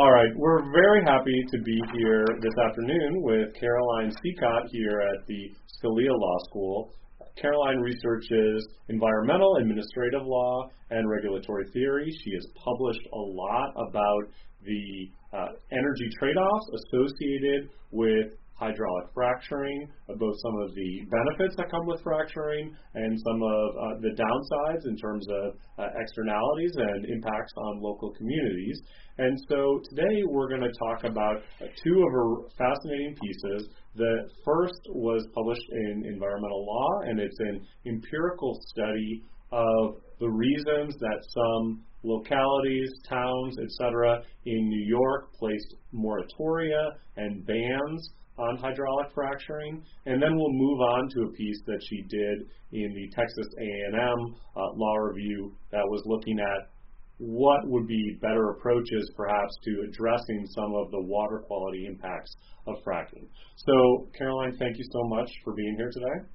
All right, we're very happy to be here this afternoon with Caroline Cecot here at the Scalia Law School. Caroline researches environmental, administrative law, and regulatory theory. She has published a lot about the uh, energy trade offs associated with hydraulic fracturing, uh, both some of the benefits that come with fracturing and some of uh, the downsides in terms of uh, externalities and impacts on local communities. And so today we're going to talk about uh, two of her fascinating pieces. The first was published in Environmental Law, and it's an empirical study of the reasons that some localities, towns, etc., in New York placed moratoria and bans on hydraulic fracturing, and then we'll move on to a piece that she did in the Texas A&M uh, Law Review that was looking at what would be better approaches perhaps to addressing some of the water quality impacts of fracking. So, Caroline, thank you so much for being here today.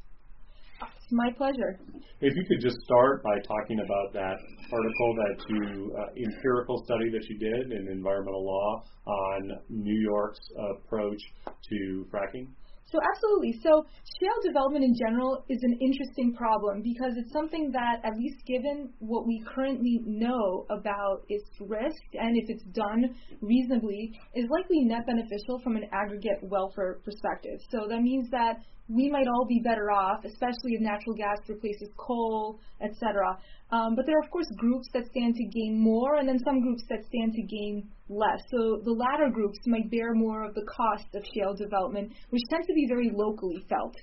It's my pleasure. If you could just start by talking about that article, that you uh, empirical study that you did in environmental law on New York's approach to fracking. So absolutely. So shale development in general is an interesting problem because it's something that, at least given what we currently know about its risk and if it's done reasonably, is likely net beneficial from an aggregate welfare perspective. So that means that we might all be better off, especially if natural gas replaces coal, etc. Um, but there are, of course, groups that stand to gain more, and then some groups that stand to gain less. So the latter groups might bear more of the cost of shale development, which tends to be very locally felt.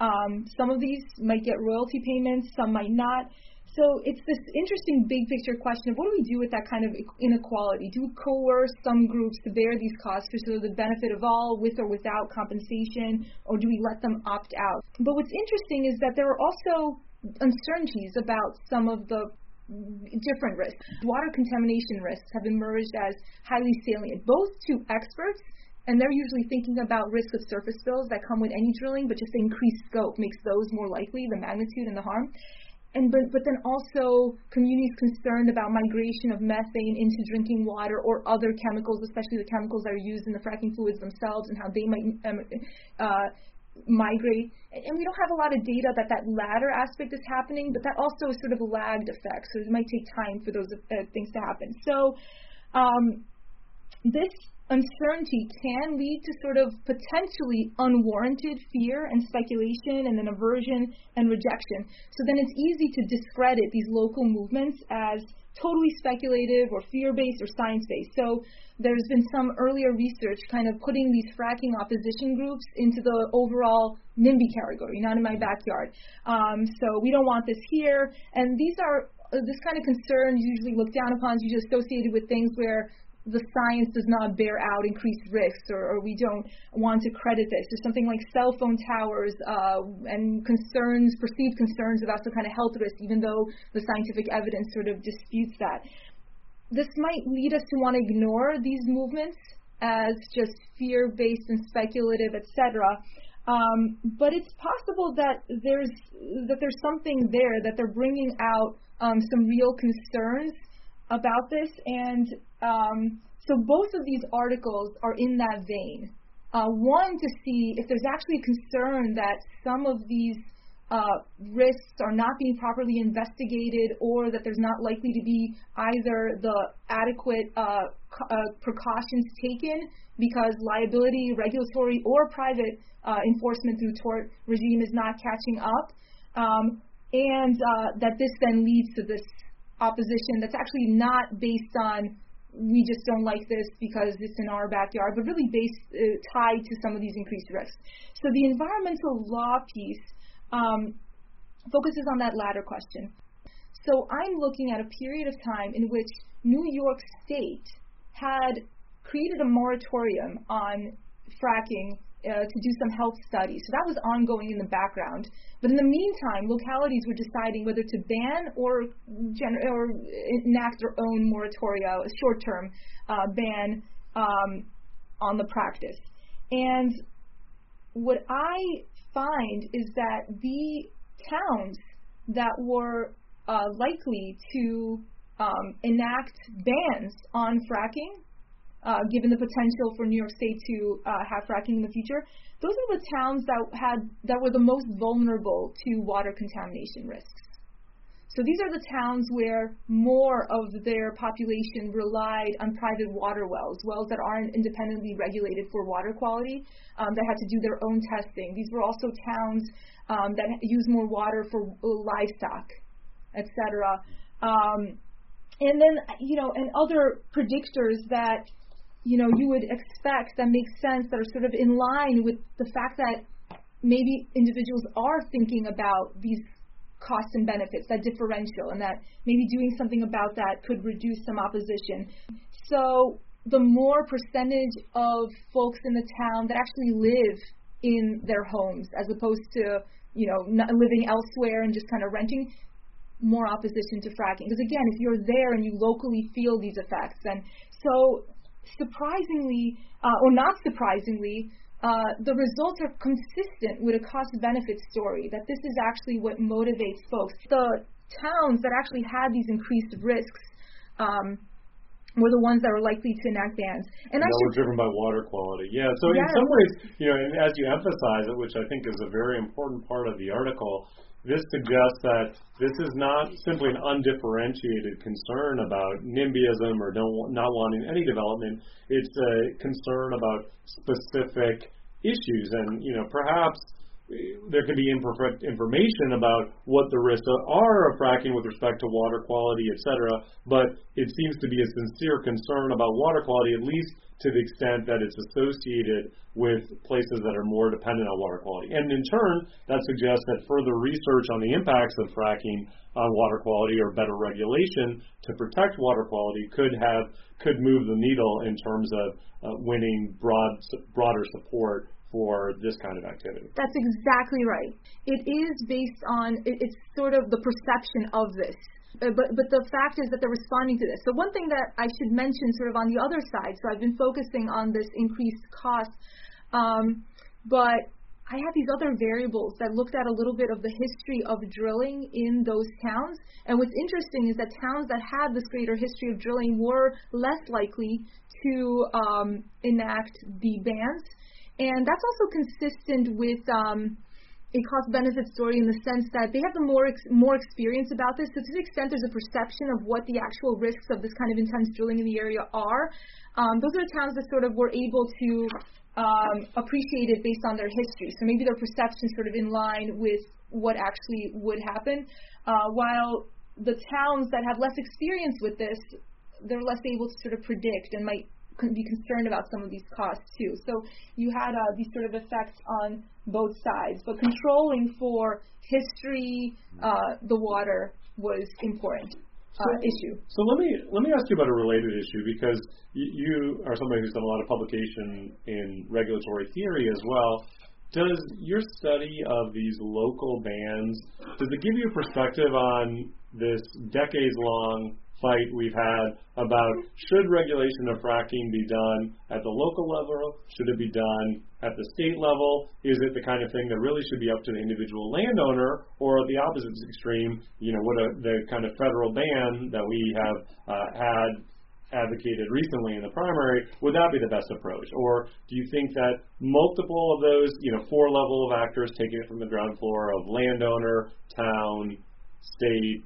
Um, some of these might get royalty payments, some might not. So it's this interesting big picture question of what do we do with that kind of inequality? Do we coerce some groups to bear these costs for the benefit of all, with or without compensation, or do we let them opt out? But what's interesting is that there are also uncertainties about some of the different risks. Water contamination risks have emerged as highly salient, both to experts and they're usually thinking about risk of surface spills that come with any drilling, but just the increased scope makes those more likely, the magnitude and the harm and but but then also communities concerned about migration of methane into drinking water or other chemicals, especially the chemicals that are used in the fracking fluids themselves and how they might um, uh, migrate. And we don't have a lot of data that that latter aspect is happening, but that also is sort of a lagged effect. So it might take time for those uh, things to happen. So um, this uncertainty can lead to sort of potentially unwarranted fear and speculation and then aversion and rejection. So then it's easy to discredit these local movements as totally speculative or fear based or science based. So there's been some earlier research kind of putting these fracking opposition groups into the overall NIMBY category, not in my backyard. Um, so we don't want this here. And these are uh, this kind of concern is usually looked down upon, is usually associated with things where the science does not bear out increased risks or, or we don't want to credit this. There's something like cell phone towers uh, and concerns, perceived concerns about some kind of health risk, even though the scientific evidence sort of disputes that. This might lead us to want to ignore these movements as just fear-based and speculative, etc. Um, but it's possible that there's that there's something there that they're bringing out um, some real concerns about this, and um, so both of these articles are in that vein. Uh, one to see if there's actually a concern that some of these uh, risks are not being properly investigated, or that there's not likely to be either the adequate uh, uh precautions taken because liability, regulatory, or private uh, enforcement through tort regime is not catching up, um, and uh, that this then leads to this opposition that's actually not based on we just don't like this because it's in our backyard, but really based uh, tied to some of these increased risks. So the environmental law piece um, focuses on that latter question. So I'm looking at a period of time in which New York State had created a moratorium on fracking uh, to do some health studies. So that was ongoing in the background. But in the meantime, localities were deciding whether to ban or, or enact their own moratoria, a short-term uh, ban um, on the practice. And what I find is that the towns that were uh, likely to um, enact bans on fracking uh, given the potential for New York State to uh, have fracking in the future, those are the towns that had that were the most vulnerable to water contamination risks. So these are the towns where more of their population relied on private water wells, wells that aren't independently regulated for water quality, um, that had to do their own testing. These were also towns um, that use more water for livestock, etc. Um, and then, you know, and other predictors that you know, you would expect that makes sense that are sort of in line with the fact that maybe individuals are thinking about these costs and benefits, that differential, and that maybe doing something about that could reduce some opposition. So the more percentage of folks in the town that actually live in their homes as opposed to, you know, living elsewhere and just kind of renting, more opposition to fracking. Because again, if you're there and you locally feel these effects, and so surprisingly, uh, or not surprisingly, uh, the results are consistent with a cost benefit story, that this is actually what motivates folks. The towns that actually had these increased risks um, were the ones that were likely to enact bans. And, and that were driven by water quality. Yeah, so yes. in some ways, you know, and as you emphasize it, which I think is a very important part of the article, this suggests that this is not simply an undifferentiated concern about NIMBYism or don't, not wanting any development. It's a concern about specific issues, and you know perhaps there can be imperfect information about what the risks are of fracking with respect to water quality, et cetera, but it seems to be a sincere concern about water quality, at least to the extent that it's associated with places that are more dependent on water quality. And in turn, that suggests that further research on the impacts of fracking on water quality or better regulation to protect water quality could have could move the needle in terms of uh, winning broad broader support for this kind of activity. That's exactly right. It is based on it's sort of the perception of this uh, but but the fact is that they're responding to this. So one thing that I should mention, sort of on the other side. So I've been focusing on this increased cost, um, but I had these other variables that looked at a little bit of the history of drilling in those towns. And what's interesting is that towns that had this greater history of drilling were less likely to um, enact the bans. And that's also consistent with um, a cost benefit story in the sense that they have the more ex- more experience about this. So to the extent there's a perception of what the actual risks of this kind of intense drilling in the area are, um, those are the towns that sort of were able to um, appreciate it based on their history. So maybe their perception sort of in line with what actually would happen. Uh, while the towns that have less experience with this, they're less able to sort of predict and might be concerned about some of these costs too. So you had uh, these sort of effects on both sides, but controlling for history, uh, the water was important. Uh, so, issue. So let me let me ask you about a related issue because y- you are somebody who's done a lot of publication in regulatory theory as well. Does your study of these local bans does it give you a perspective on this decades long fight we've had about should regulation of fracking be done at the local level? Should it be done at the state level? Is it the kind of thing that really should be up to the individual landowner, or the opposite extreme, you know, what a, the kind of federal ban that we have uh, had advocated recently in the primary, would that be the best approach? Or do you think that multiple of those, you know, four level of actors taking it from the ground floor of landowner, town, state,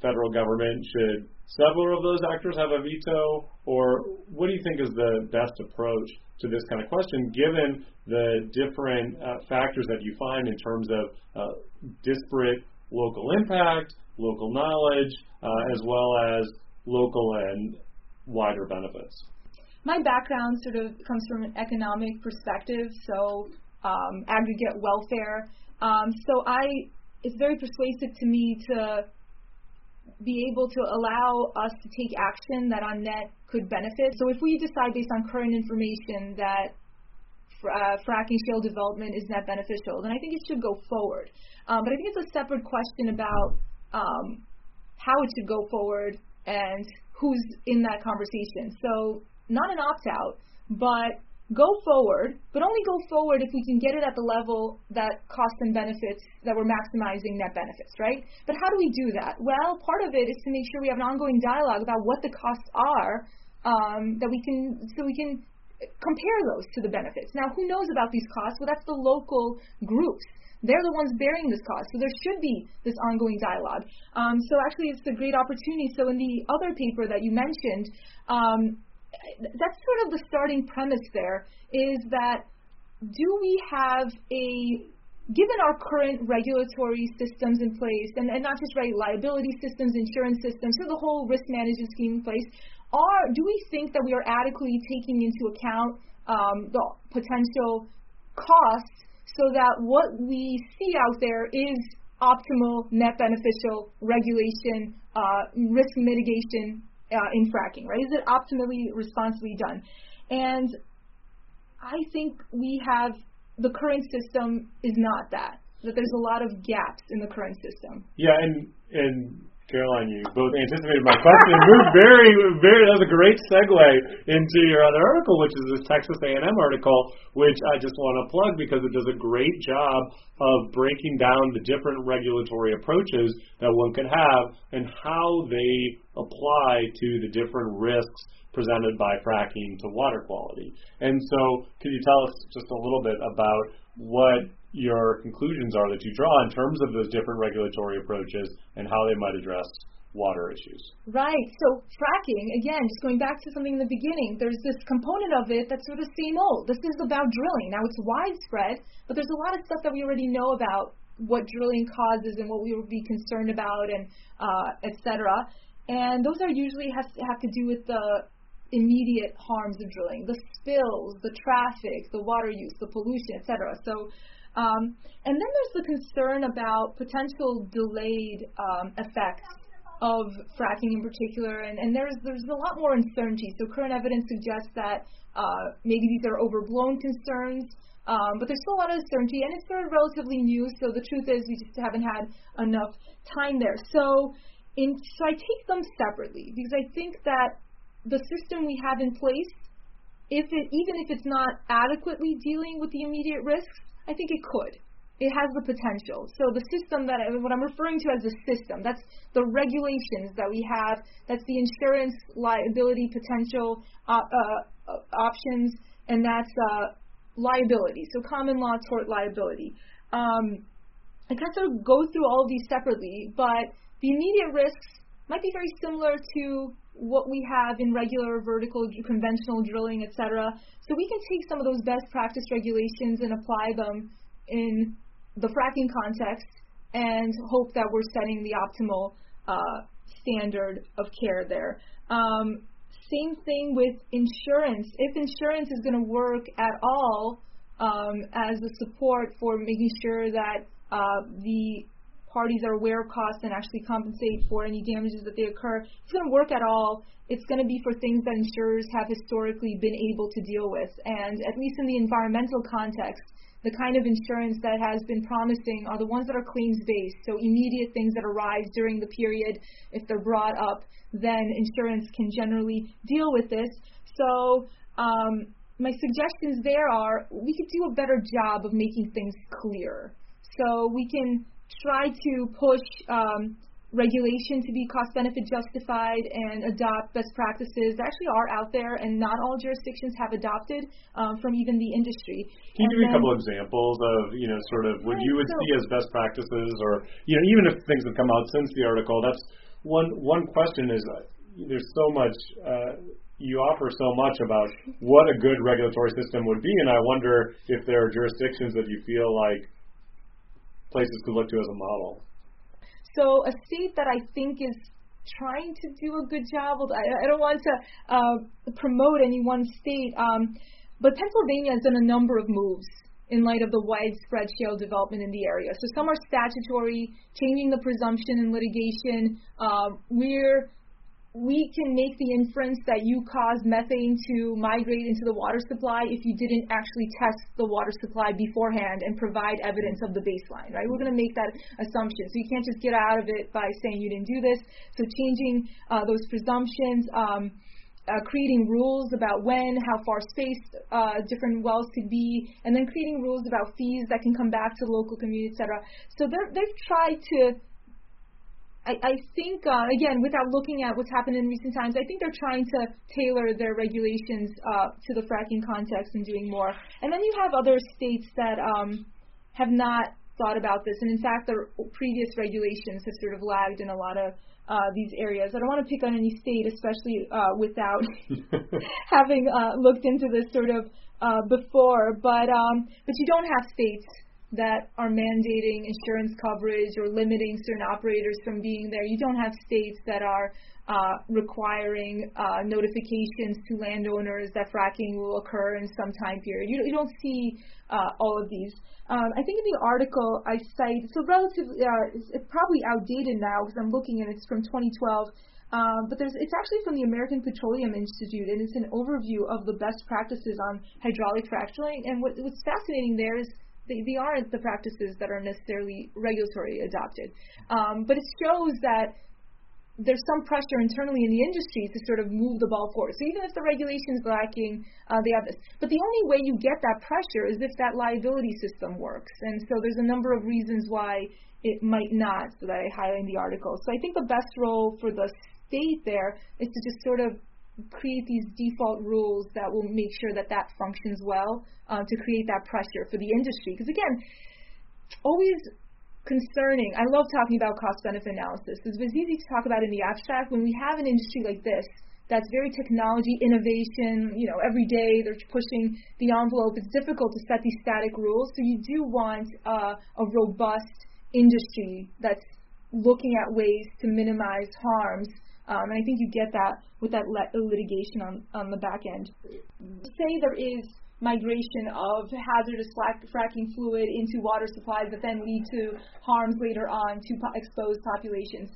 federal government? Should several of those actors have a veto? Or what do you think is the best approach to this kind of question, given the different uh, factors that you find in terms of uh, disparate local impact, local knowledge, uh, as well as local and wider benefits? My background sort of comes from an economic perspective, so um, aggregate welfare. Um, so I, it's very persuasive to me to be able to allow us to take action that on net could benefit. So if we decide based on current information that uh, fracking shale development is net beneficial, then I think it should go forward. Um, but I think it's a separate question about um, how it should go forward and who's in that conversation. So not an opt out, but go forward, but only go forward if we can get it at the level that costs and benefits, that we're maximizing net benefits, right? But how do we do that? Well, part of it is to make sure we have an ongoing dialogue about what the costs are um, that we can so we can compare those to the benefits. Now, who knows about these costs? Well, that's the local groups. They're the ones bearing this cost. So there should be this ongoing dialogue. Um, so actually, it's a great opportunity. So in the other paper that you mentioned, um, that's sort of the starting premise there is that do we have a given our current regulatory systems in place, and, and not just right liability systems, insurance systems, so the whole risk management scheme in place, are do we think that we are adequately taking into account um, the potential costs so that what we see out there is optimal, net beneficial regulation, uh, risk mitigation uh, in fracking, right? Is it optimally, responsibly done? And I think we have the current system is not that. That there's a lot of gaps in the current system. Yeah, and and Caroline, you both anticipated my question. Moved very, very. That was a great segue into your other article, which is this Texas A&M article, which I just want to plug because it does a great job of breaking down the different regulatory approaches that one could have and how they apply to the different risks presented by fracking to water quality. And so, could you tell us just a little bit about what your conclusions are that you draw in terms of those different regulatory approaches and how they might address water issues. Right. So fracking, again, just going back to something in the beginning, there's this component of it that's sort of same old. This is about drilling. Now it's widespread, but there's a lot of stuff that we already know about what drilling causes and what we would be concerned about and uh, etc. And those are usually to have to do with the immediate harms of drilling, the spills, the traffic, the water use, the pollution, etc. So um, and then there's the concern about potential delayed um, effects of fracking in particular, and, and there's there's a lot more uncertainty. So current evidence suggests that uh, maybe these are overblown concerns, um, but there's still a lot of uncertainty, and it's sort of relatively new. So the truth is, we just haven't had enough time there. So in so I take them separately because I think that the system we have in place, if it even if it's not adequately dealing with the immediate risks, I think it could. It has the potential. So the system that I, what I'm referring to as the system, that's the regulations that we have. That's the insurance liability potential uh, uh, options, and that's uh, liability. So common law tort liability. Um, I kind of go through all of these separately, but the immediate risks might be very similar to what we have in regular vertical conventional drilling, etc. So we can take some of those best practice regulations and apply them in the fracking context and hope that we're setting the optimal uh, standard of care there. Um, same thing with insurance. If insurance is going to work at all um, as a support for making sure that uh, the parties are aware of costs and actually compensate for any damages that they occur. It's going to work at all, it's going to be for things that insurers have historically been able to deal with. And at least in the environmental context, the kind of insurance that has been promising are the ones that are claims based. So immediate things that arise during the period, if they're brought up, then insurance can generally deal with this. So um, my suggestions there are we could do a better job of making things clear. So we can try to push um, regulation to be cost benefit justified and adopt best practices that actually are out there and not all jurisdictions have adopted um, from even the industry. Can you give me a couple examples of, you know, sort of what you would so, see as best practices or, you know, even if things have come out since the article, that's one, one question is uh, there's so much, uh, you offer so much about what a good regulatory system would be, and I wonder if there are jurisdictions that you feel like places could look to as a model? So a state that I think is trying to do a good job. I, I don't want to uh, promote any one state, um, but Pennsylvania has done a number of moves in light of the widespread shale development in the area. So some are statutory, changing the presumption in litigation. Uh, we're we can make the inference that you caused methane to migrate into the water supply if you didn't actually test the water supply beforehand and provide evidence of the baseline, right? We're going to make that assumption. So you can't just get out of it by saying you didn't do this. So changing uh, those presumptions, um, uh, creating rules about when, how far spaced uh, different wells could be, and then creating rules about fees that can come back to the local community, etc. So they've tried to I, I think, uh, again, without looking at what's happened in recent times, I think they're trying to tailor their regulations uh, to the fracking context and doing more. And then you have other states that um, have not thought about this, and in fact, their previous regulations have sort of lagged in a lot of uh, these areas. I don't want to pick on any state, especially uh, without having uh, looked into this sort of uh, before. But um, but you don't have states that are mandating insurance coverage or limiting certain operators from being there. You don't have states that are uh, requiring uh, notifications to landowners that fracking will occur in some time period. You, you don't see uh, all of these. Um, I think in the article I cite, so relatively, uh, it's, probably outdated now because I'm looking and it's from 2012. Um, but there's, it's actually from the American Petroleum Institute, and it's an overview of the best practices on hydraulic fracturing. And what, what's fascinating there is they, aren't the practices that are necessarily regulatory adopted. Um, but it shows that there's some pressure internally in the industry to sort of move the ball forward. So even if the regulation is lacking, uh, they have this. But the only way you get that pressure is if that liability system works. And so there's a number of reasons why it might not, so that I highlight in the article. So I think the best role for the state there is to just sort of create these default rules that will make sure that that functions well uh, to create that pressure for the industry. Because again, always concerning. I love talking about cost benefit analysis. It's easy to talk about in the abstract when we have an industry like this that's very technology innovation. You know, every day they're pushing the envelope. It's difficult to set these static rules. So you do want uh, a robust industry that's looking at ways to minimize harms um, and I think you get that with that litigation on, on the back end. Say there is migration of hazardous fracking fluid into water supplies that then lead to harms later on to po- exposed populations.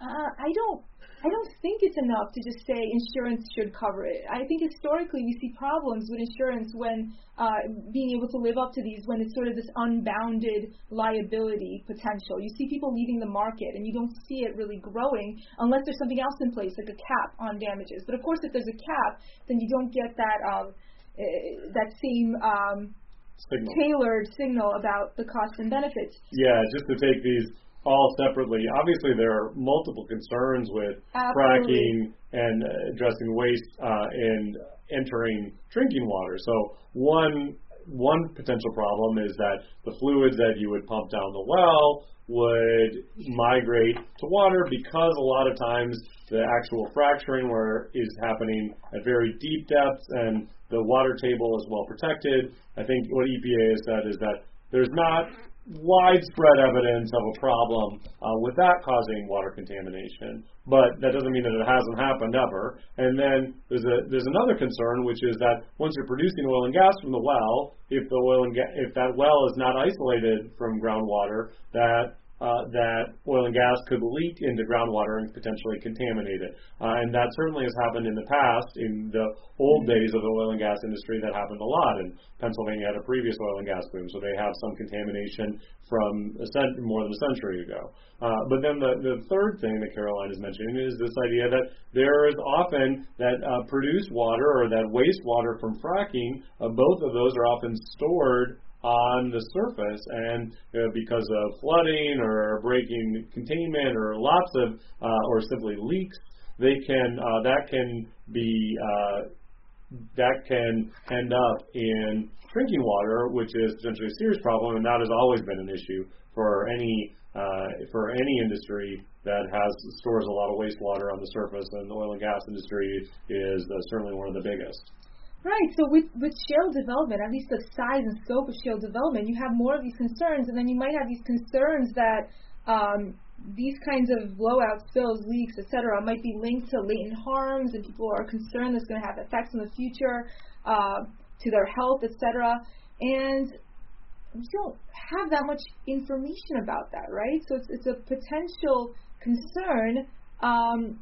Uh, I don't I don't think it's enough to just say insurance should cover it. I think historically we see problems with insurance when uh, being able to live up to these when it's sort of this unbounded liability potential. You see people leaving the market and you don't see it really growing unless there's something else in place like a cap on damages. But of course, if there's a cap, then you don't get that um, uh, that same um, signal. tailored signal about the costs and benefits. Yeah, just to take these all separately. Obviously, there are multiple concerns with Absolutely. fracking and addressing waste uh, and entering drinking water. So one one potential problem is that the fluids that you would pump down the well would migrate to water because a lot of times the actual fracturing where is happening at very deep depths and the water table is well protected. I think what EPA has said is that there's not widespread evidence of a problem uh, with that causing water contamination, but that doesn't mean that it hasn't happened ever. And then there's a there's another concern, which is that once you're producing oil and gas from the well, if the oil and ga- if that well is not isolated from groundwater, that that oil and gas could leak into groundwater and potentially contaminate it. Uh, and that certainly has happened in the past. In the old days of the oil and gas industry, that happened a lot. And Pennsylvania had a previous oil and gas boom, so they have some contamination from cent- more than a century ago. Uh, but then the, the third thing that Caroline is mentioning is this idea that there is often that uh, produced water or that wastewater from fracking, uh, both of those are often stored on the surface, and uh, because of flooding or breaking containment or lots of uh, or simply leaks, they can uh, that can be uh, that can end up in drinking water, which is potentially a serious problem, and that has always been an issue for any uh, for any industry that has stores a lot of wastewater on the surface, and the oil and gas industry is uh, certainly one of the biggest. Right. So with with shale development, at least the size and scope of shale development, you have more of these concerns, and then you might have these concerns that um, these kinds of blowout spills, leaks, etc., might be linked to latent harms, and people are concerned that's going to have effects in the future uh, to their health, etc. And we don't have that much information about that, right? So it's it's a potential concern. Um,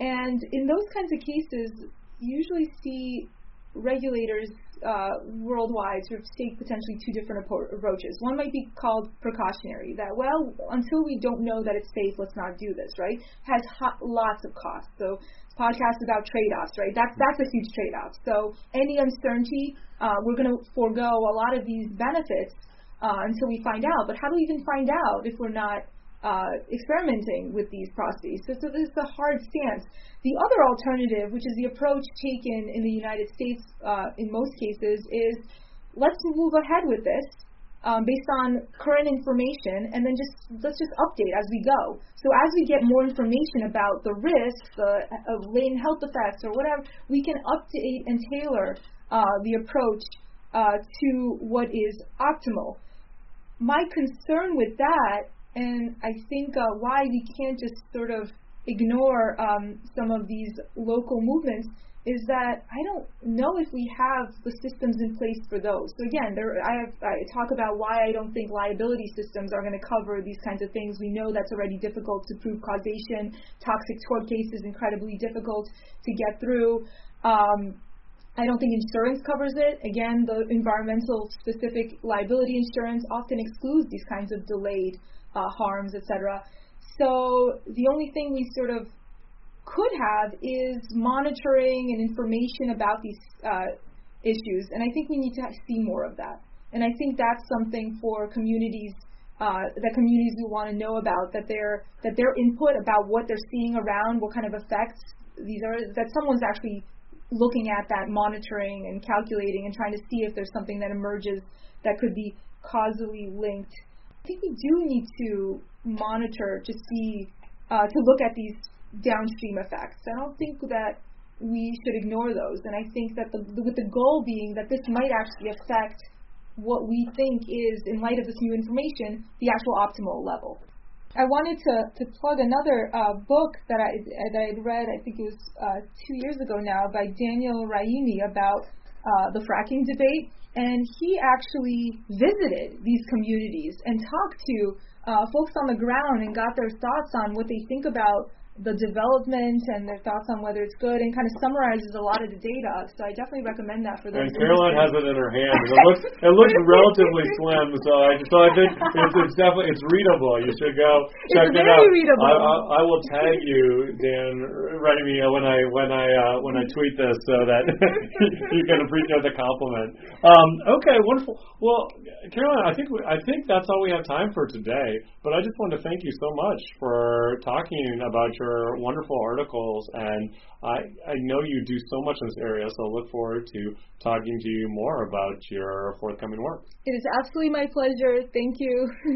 and in those kinds of cases, you usually see regulators uh, worldwide sort of take potentially two different approaches. One might be called precautionary, that, well, until we don't know that it's safe, let's not do this, right? Has hot, lots of costs. So, podcast about trade-offs, right? That's that's a huge trade-off. So, any uncertainty, uh, we're going to forego a lot of these benefits uh, until we find out. But how do we even find out if we're not uh, experimenting with these processes. So, so this is a hard stance. The other alternative, which is the approach taken in the United States uh, in most cases, is let's move ahead with this um, based on current information, and then just let's just update as we go. So as we get more information about the risks, uh, latent health effects, or whatever, we can update and tailor uh, the approach uh, to what is optimal. My concern with that, and I think uh, why we can't just sort of ignore um, some of these local movements is that I don't know if we have the systems in place for those. So again, there I have I talk about why I don't think liability systems are going to cover these kinds of things. We know that's already difficult to prove causation. Toxic tort cases incredibly difficult to get through. Um, I don't think insurance covers it. Again, the environmental specific liability insurance often excludes these kinds of delayed uh, harms, etc. So the only thing we sort of could have is monitoring and information about these uh, issues. And I think we need to see more of that. And I think that's something for communities uh, that communities will want to know about that their that their input about what they're seeing around, what kind of effects these are, that someone's actually looking at that, monitoring and calculating and trying to see if there's something that emerges that could be causally linked. I think we do need to monitor to see uh, to look at these downstream effects. I don't think that we should ignore those. And I think that the, with the goal being that this might actually affect what we think is, in light of this new information, the actual optimal level. I wanted to, to plug another uh, book that I that I had read. I think it was uh, two years ago now by Daniel Raimi about uh, the fracking debate, and he actually visited these communities and talked to uh, folks on the ground and got their thoughts on what they think about the development and their thoughts on whether it's good and kind of summarizes a lot of the data. So I definitely recommend that for those. And Caroline has it in her hand. And it looks it looks relatively slim, so I so I think it's, it's definitely it's readable. You should go check it's it out. Readable. I, I, I, will tag you, Dan, writing me when I when I uh, when I tweet this so that you can appreciate the compliment. Um, okay, wonderful. Well, Caroline, I think we, I think that's all we have time for today. But I just want to thank you so much for talking about your your wonderful articles, and I, I know you do so much in this area, so I look forward to talking to you more about your forthcoming work. It is absolutely my pleasure. Thank you.